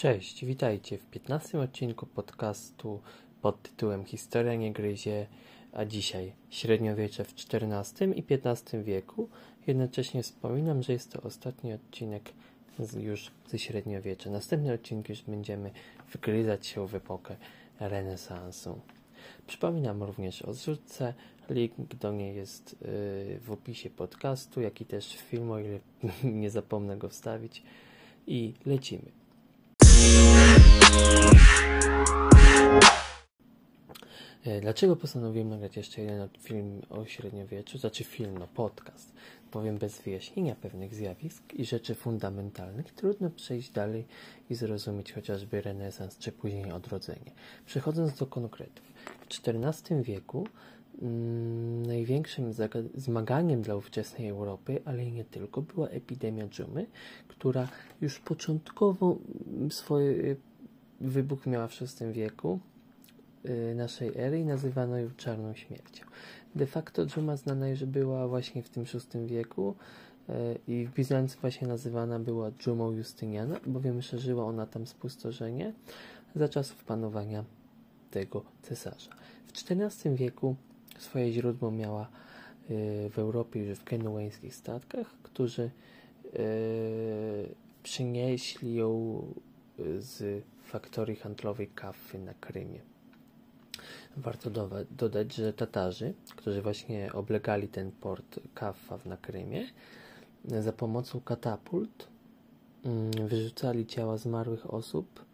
Cześć, witajcie w 15 odcinku podcastu pod tytułem Historia nie gryzie, a dzisiaj średniowiecze w XIV i XV wieku. Jednocześnie wspominam, że jest to ostatni odcinek z, już ze średniowiecza. Następny odcinek już będziemy wgryzać się w epokę renesansu. Przypominam również o zrzutce. Link do niej jest yy, w opisie podcastu, jak i też w filmu, o ile nie zapomnę go wstawić. I lecimy. Dlaczego postanowiłem nagrać jeszcze jeden film o średniowieczu? Znaczy film, no podcast. Powiem bez wyjaśnienia pewnych zjawisk i rzeczy fundamentalnych trudno przejść dalej i zrozumieć chociażby renesans czy później odrodzenie. Przechodząc do konkretów. W XIV wieku mm, największym zmaganiem dla ówczesnej Europy, ale i nie tylko, była epidemia dżumy, która już początkowo swoje wybuch miała w VI wieku naszej ery i nazywano ją czarną śmiercią. De facto dżuma znana już była właśnie w tym VI wieku y, i w Bizancjum właśnie nazywana była dżumą Justyniana, bowiem szerzyła ona tam spustoszenie za czasów panowania tego cesarza. W XIV wieku swoje źródło miała y, w Europie już w genueńskich statkach, którzy przynieśli ją z faktorii handlowej Kaffy na Krymie. Warto dodać, że Tatarzy, którzy właśnie oblegali ten port Kaffa na Krymie, za pomocą katapult mm, wyrzucali ciała zmarłych osób,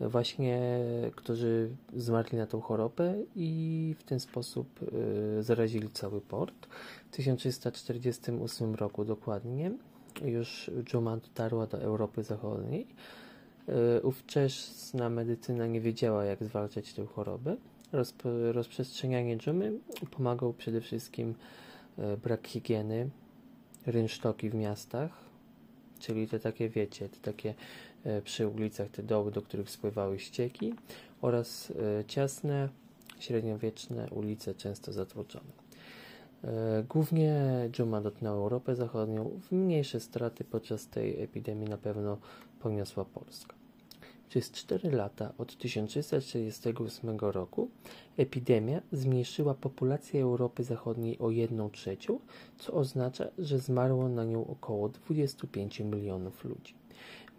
właśnie którzy zmarli na tą chorobę i w ten sposób y, zarazili cały port. W 1348 roku dokładnie już dżuma dotarła do Europy Zachodniej E, ówczesna medycyna nie wiedziała, jak zwalczać tę chorobę. Rozp- rozprzestrzenianie dżumy pomagał przede wszystkim e, brak higieny, rynsztoki w miastach, czyli te takie, wiecie, te takie e, przy ulicach, te doły, do których spływały ścieki oraz ciasne, średniowieczne ulice, często zatłoczone. Głównie dżuma dotknęła Europę Zachodnią. Mniejsze straty podczas tej epidemii na pewno poniosła Polska. Przez 4 lata od 1348 roku epidemia zmniejszyła populację Europy Zachodniej o 1 trzecią, co oznacza, że zmarło na nią około 25 milionów ludzi.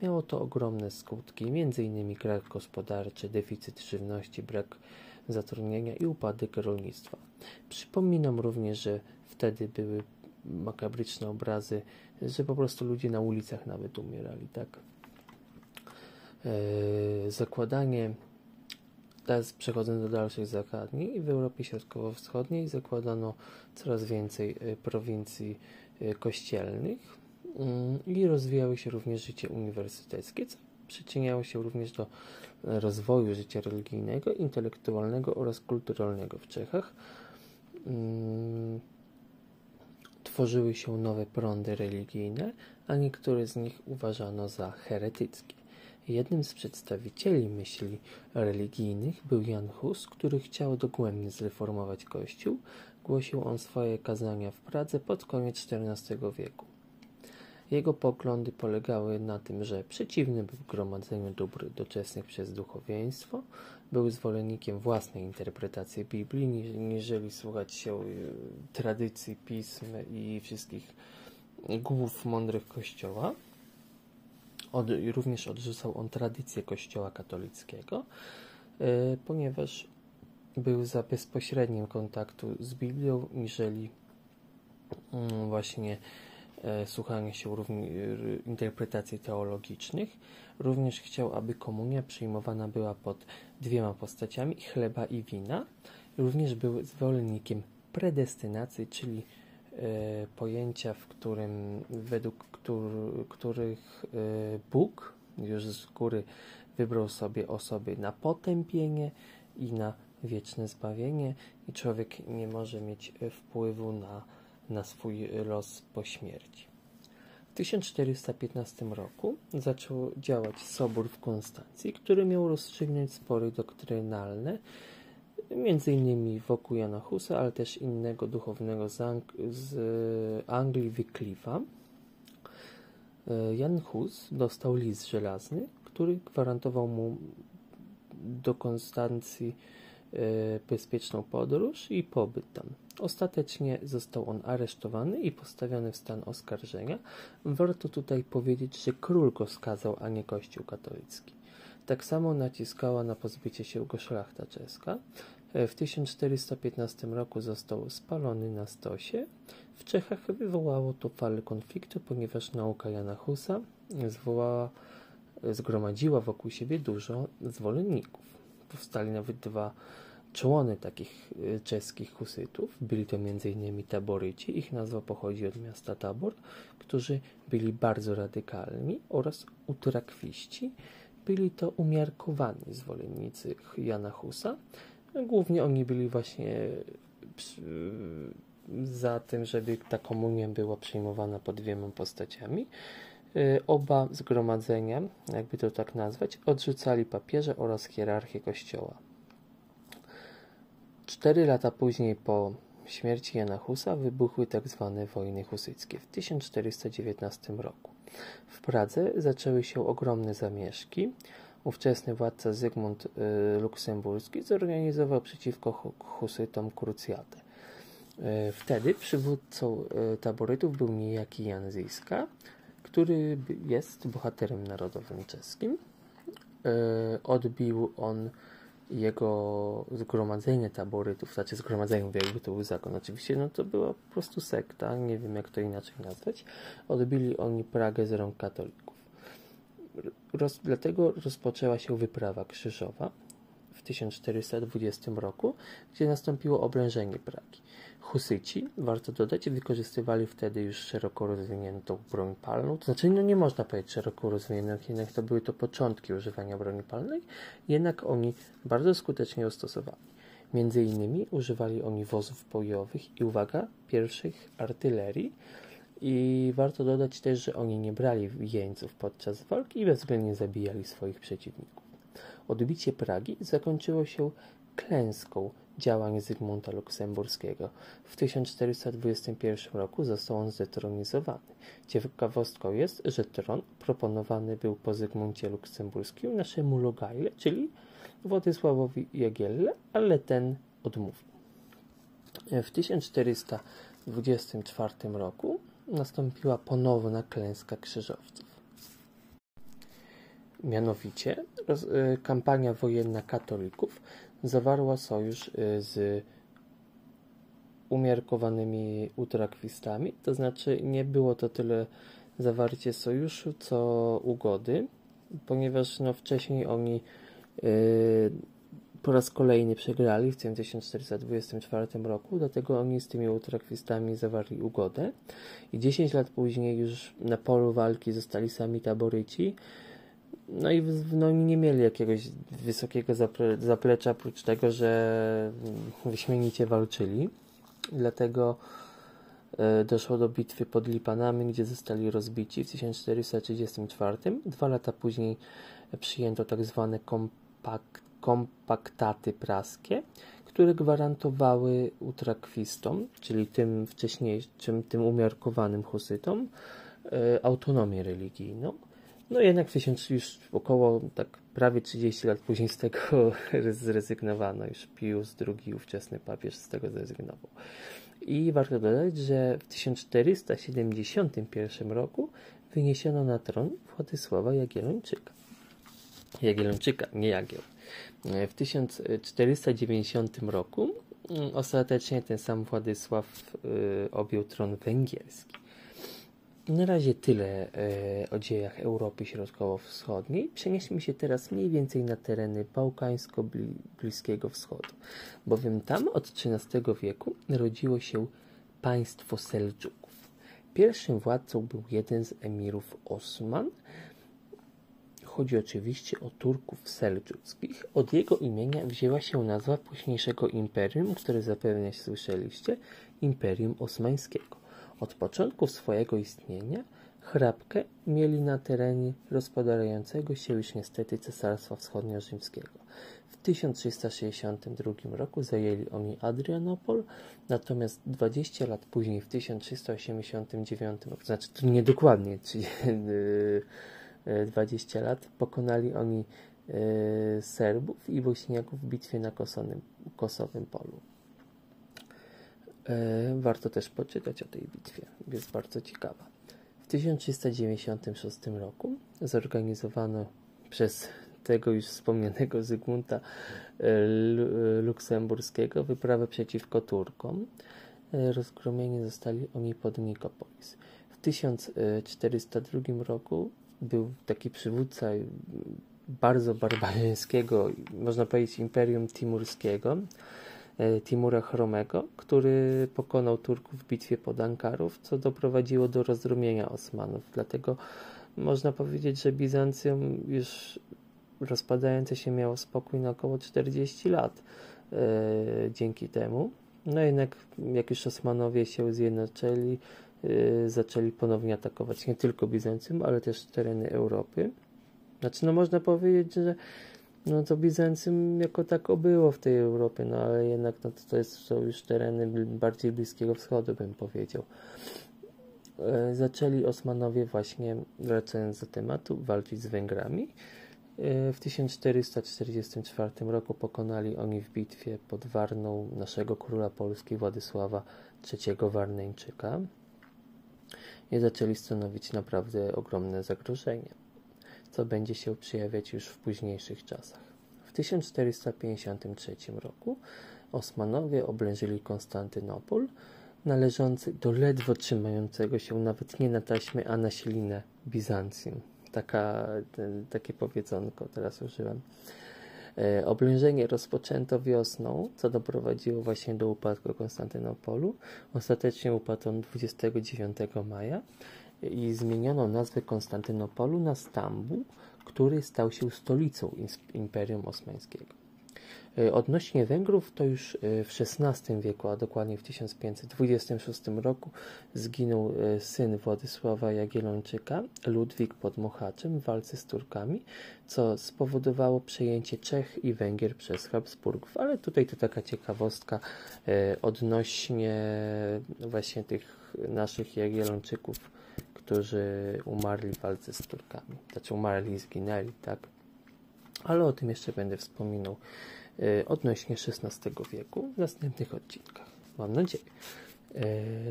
Miało to ogromne skutki, m.in. krach gospodarczy, deficyt żywności, brak zatrudnienia i upadek rolnictwa. Przypominam również, że wtedy były makabryczne obrazy, że po prostu ludzie na ulicach nawet umierali, tak? E, zakładanie, teraz przechodzę do dalszych zagadnień, w Europie Środkowo-Wschodniej zakładano coraz więcej e, prowincji e, kościelnych mm, i rozwijały się również życie uniwersyteckie, co przyczyniało się również do rozwoju życia religijnego, intelektualnego oraz kulturalnego w Czechach. Mm, tworzyły się nowe prądy religijne, a niektóre z nich uważano za heretyckie. Jednym z przedstawicieli myśli religijnych był Jan Hus, który chciał dogłębnie zreformować Kościół. Głosił on swoje kazania w Pradze pod koniec XIV wieku. Jego poglądy polegały na tym, że przeciwny był gromadzeniu dóbr doczesnych przez duchowieństwo, był zwolennikiem własnej interpretacji Biblii, niżeli słuchać się y, tradycji pism i wszystkich głów mądrych Kościoła. Od, również odrzucał on tradycję Kościoła katolickiego, yy, ponieważ był za bezpośrednim kontaktu z Biblią, niżeli yy, właśnie yy, słuchanie się interpretacji teologicznych. Również chciał, aby komunia przyjmowana była pod dwiema postaciami chleba i wina. Również był zwolennikiem predestynacji, czyli E, pojęcia, w którym według któr, których e, Bóg już z góry wybrał sobie osoby na potępienie i na wieczne zbawienie i człowiek nie może mieć wpływu na, na swój los po śmierci. W 1415 roku zaczął działać Sobór w Konstancji, który miał rozstrzygnąć spory doktrynalne między innymi wokół Jana Husa, ale też innego duchownego z, Ang z Anglii Wyclifa. E, Jan Hus dostał list żelazny, który gwarantował mu do Konstancji e, bezpieczną podróż i pobyt tam. Ostatecznie został on aresztowany i postawiony w stan oskarżenia. Warto tutaj powiedzieć, że król go skazał, a nie Kościół katolicki. Tak samo naciskała na pozbycie się go szlachta czeska. E, w 1415 roku został spalony na stosie. W Czechach wywołało to falę konfliktu, ponieważ nauka Jana Husa zwołała, zgromadziła wokół siebie dużo zwolenników. Powstali nawet dwa człony takich e, czeskich husytów. Byli to m.in. taboryci, ich nazwa pochodzi od miasta Tabor, którzy byli bardzo radykalni oraz utrakwiści. Byli to umiarkowani zwolennicy Jana Husa, Głównie oni byli właśnie za tym, żeby ta komunia była przyjmowana pod dwiema postaciami. Y, oba zgromadzenia, jakby to tak nazwać, odrzucali papieże oraz hierarchię kościoła. Cztery lata później po śmierci Jana Husa wybuchły tak zwane wojny husyckie w 1419 roku. W Pradze zaczęły się ogromne zamieszki ówczesny władca Zygmunt y, Luksemburski zorganizował przeciwko husytom krucjatę. Y, wtedy przywódcą y, taborytów był niejaki Jan Ziska, który jest bohaterem narodowym czeskim. Odbił on jego zgromadzenie taborytów, znaczy zgromadzenie, jakby to był zakon oczywiście, no to była po prostu sekta, nie wiem jak to inaczej nazwać. Odbili oni Pragę z rąk katolików. Roz, dlatego rozpoczęła się wyprawa krzyżowa 1420 roku, gdzie nastąpiło oblężenie Pragi. Husyci, warto dodać, wykorzystywali wtedy już szeroko rozwiniętą broń palną. To znaczy, no nie można powiedzieć szeroko rozwiniętą, jednak to były to początki używania broni palnej, jednak oni bardzo skutecznie ją stosowali. Między innymi używali oni wozów bojowych i uwaga, pierwszych artylerii, i warto dodać też, że oni nie brali jeńców podczas walki i bezwzględnie zabijali swoich przeciwników. Odbicie Pragi zakończyło się klęską działań Zygmunta Luksemburskiego. W 1421 roku został on zdetronizowany. Ciekawostką jest, że tron proponowany był po Zygmuncie Luksemburskim naszemu Logajle, czyli Władysławowi Jagielle, ale ten odmówił. W 1424 roku nastąpiła ponowna klęska krzyżowców. Mianowicie roz, y, kampania wojenna katolików zawarła sojusz y, z umiarkowanymi utrakwistami, to znaczy nie było to tyle zawarcie sojuszu, co ugody, ponieważ no, wcześniej oni y, po raz kolejny przegrali w 1424 roku, dlatego oni z tymi utrakwistami zawarli ugodę i 10 lat później już na polu walki zostali sami taboryci. No i no, nie mieli jakiegoś wysokiego zaple zaplecza, oprócz tego, że wyśmienicie walczyli. Dlatego e, doszło do bitwy pod Lipanami, gdzie zostali rozbici w 1434. Dwa lata później przyjęto tak zwane kompakt kompaktaty praskie, które gwarantowały utrakwistom, czyli tym wcześniejszym, tym umiarkowanym husytom, e, autonomię religijną. No jednak w tysiąc, już około tak prawie 30 lat później z tego zrezygnowano. Już Pius II, ówczesny papież, z tego zrezygnował. I warto dodać, że w 1471 roku wyniesiono na tron Władysława Jagiellończyka. Jagiellończyka, nie Jagieł. W 1490 roku mm, ostatecznie ten sam Władysław y, objął tron węgierski. Na razie tyle y, o dziejach Europy Środkowo-Wschodniej. Przenieśmy się teraz mniej więcej na tereny Bałkańsko-Bliskiego Wschodu, bowiem tam od XIII wieku rodziło się państwo Seldżuków. Pierwszym władcą był jeden z emirów Osman, Chodzi oczywiście o Turków seldżuckich. Od jego imienia wzięła się nazwa późniejszego imperium, które zapewne słyszeliście, Imperium Osmańskiego. Od początku swojego istnienia hrabkę mieli na terenie rozpadającego się już niestety Cesarstwa Wschodnio-Rzymskiego. W 1362 roku zajęli oni Adrianopol, natomiast 20 lat później, w 1389 roku, znaczy to niedokładnie, czyli 20 lat. Pokonali oni Serbów i Bośniaków w bitwie na Kosowym Polu. Warto też poczytać o tej bitwie, jest bardzo ciekawa. W 1396 roku zorganizowano przez tego już wspomnianego Zygmunta Luksemburskiego wyprawę przeciwko Turkom. Rozgromieni zostali oni pod Nikopolis. W 1402 roku był taki przywódca bardzo barbarzyńskiego, można powiedzieć, imperium timurskiego, Timura Chromego, który pokonał Turków w bitwie pod Ankarów, co doprowadziło do rozdromienia Osmanów. Dlatego można powiedzieć, że Bizancjum już rozpadające się miało spokój na około 40 lat e, dzięki temu. No jednak jak już Osmanowie się zjednoczyli, e, zaczęli ponownie atakować nie tylko Bizancjum, ale też tereny Europy. Znaczy, no można powiedzieć, że no to Bizancjum jako tak obyło w tej Europie, no ale jednak no to, jest, są już tereny bardziej Bliskiego Wschodu, bym powiedział. E, zaczęli Osmanowie właśnie, wracając do tematu, walczyć z Węgrami. E, w 1444 roku pokonali oni w bitwie pod Warną naszego króla Polski Władysława III Warneńczyka i zaczęli stanowić naprawdę ogromne zagrożenie, co będzie się przejawiać już w późniejszych czasach. W 1453 roku Osmanowie oblężyli Konstantynopol, należący do ledwo trzymającego się nawet nie na taśmę, a na ślinę Bizancjum taka, takie powiedzonko teraz użyłem. E, oblężenie rozpoczęto wiosną, co doprowadziło właśnie do upadku Konstantynopolu. Ostatecznie upadł on 29 maja i zmieniono nazwę Konstantynopolu na Stambuł, który stał się stolicą Imperium Osmańskiego. E, odnośnie Węgrów, to już e, w XVI wieku, a dokładnie w 1526 roku, zginął e, syn Władysława Jagiellończyka, Ludwik pod Mohaczem w walce z Turkami, co spowodowało przejęcie Czech i Węgier przez Habsburgów. Ale tutaj to taka ciekawostka odnośnie właśnie tych naszych Jagiellończyków, którzy umarli w walce z Turkami. Znaczy umarli i zginęli, tak? Ale o tym jeszcze będę wspominał E, odnośnie XVI wieku w następnych odcinkach. Mam nadzieję. E,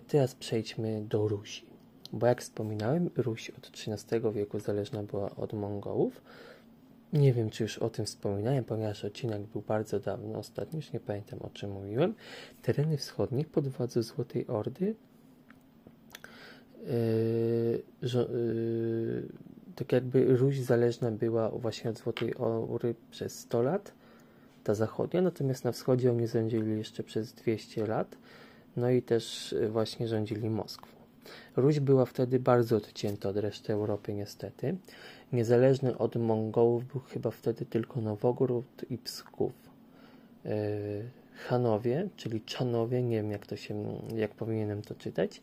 teraz przejdźmy do Rusi. Bo jak wspominałem, Ruś od XIII wieku zależna była od Mongołów. Nie wiem, czy już o tym wspominałem, ponieważ odcinek był bardzo dawno, ostatnio już nie pamiętam o czym mówiłem. Tereny wschodnie pod władzą Złotej Ordy yy, yy, tak jakby Ruś zależna była właśnie od Złotej Ordy przez 100 lat ta zachodnia, natomiast na wschodzie oni rządzili jeszcze przez 200 lat, no i też y, właśnie rządzili Moskwą. Ruś była wtedy bardzo odcięta od reszty Europy niestety. Niezależny od Mongołów był chyba wtedy tylko Nowogród i Psków. Yy, Hanowie, czyli Czanowie, nie wiem jak to się, jak powinienem to czytać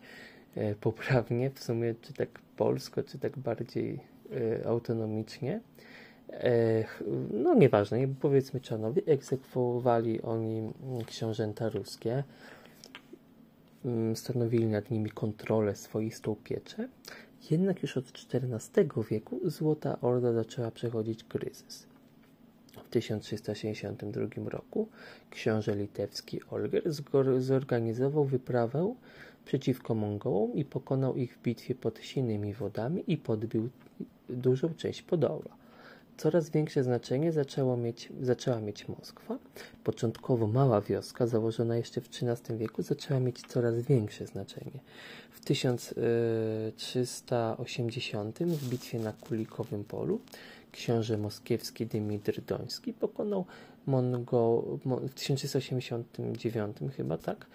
poprawnie, w sumie czy tak polsko, czy tak bardziej yy, autonomicznie no nieważne, powiedzmy Czarnowie, egzekwowali oni książęta ruskie, mm, stanowili nad nimi kontrolę, swoistą pieczę, jednak już od XIV wieku Złota Orda zaczęła przechodzić kryzys. W 1362 roku książę litewski Olger zorganizował wyprawę przeciwko Mongołom i pokonał ich w bitwie pod Sinymi Wodami i podbił dużą część Podoła. Coraz większe znaczenie zaczęło mieć, zaczęła mieć Moskwa. Początkowo mała wioska, założona jeszcze w XIII wieku, zaczęła mieć coraz większe znaczenie. W 1380 w bitwie na Kulikowym Polu książę moskiewski Dymitr Doński pokonał Mongo w 1389 chyba tak e,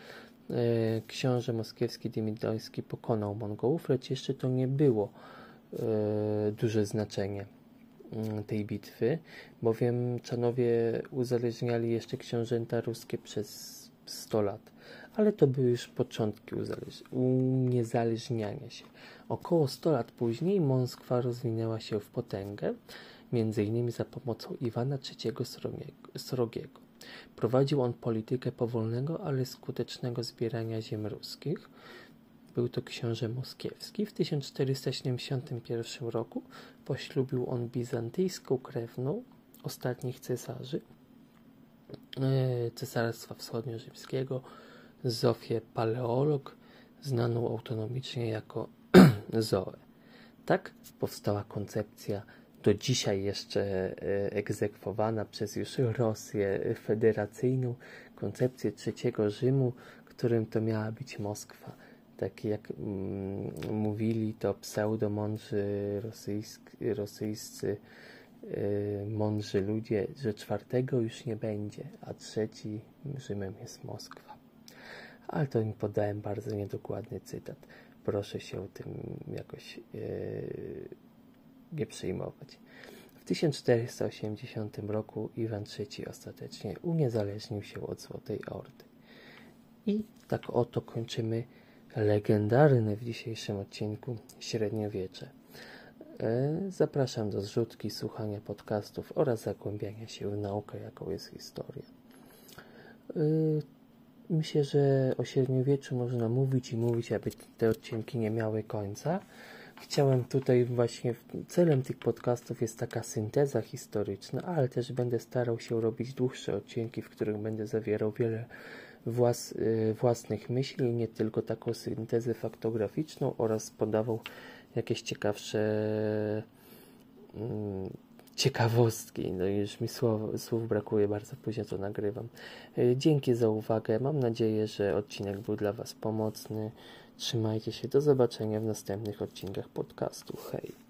książę moskiewski Dymitr Doński pokonał Mongołów, lecz jeszcze to nie było e, duże znaczenie Mm, tej bitwy, bowiem Czanowie uzależniali jeszcze książęta ruskie przez 100 lat, ale to były już początki uniezależniania się. Około 100 lat później Moskwa rozwinęła się w potęgę, innymi za pomocą Iwana III Srogiego. Prowadził on politykę powolnego, ale skutecznego zbierania ziem ruskich. był to książę moskiewski. W 1471 roku poślubił on bizantyjską krewną ostatnich cesarzy e, Cesarstwa Wschodnio-Rzymskiego, Zofię Paleolog, znaną autonomicznie jako Zoe. Tak powstała koncepcja do dzisiaj jeszcze e, egzekwowana przez już Rosję federacyjną, koncepcję trzeciego Rzymu, którym to miała być Moskwa. Tak jak mm, mówili to pseudomądrzy rosyjscy, rosyjscy yy, mądrzy ludzie, że czwartego już nie będzie, a trzeci Rzymem jest Moskwa. Ale to im podałem bardzo niedokładny cytat. Proszę się tym jakoś yy, nie przejmować. W 1480 roku Iwan III ostatecznie uniezależnił się od Złotej Ordy. I tak oto kończymy legendarny w dzisiejszym odcinku średniowiecze. E, zapraszam do zrzutki, słuchania podcastów oraz zagłębiania się w naukę, jaką jest historia. E, myślę, że o średniowieczu można mówić i mówić, aby te odcinki nie miały końca. Chciałem tutaj właśnie, celem tych podcastów jest taka synteza historyczna, ale też będę starał się robić dłuższe odcinki, w których będę zawierał wiele włas, y, własnych myśli, nie tylko taką syntezę faktograficzną oraz podawał jakieś ciekawsze mm, ciekawostki. No już mi słów, słów brakuje, bardzo późno to nagrywam. Y, dzięki za uwagę. Mam nadzieję, że odcinek był dla Was pomocny. Trzymajcie się. Do zobaczenia w następnych odcinkach podcastu. Hej.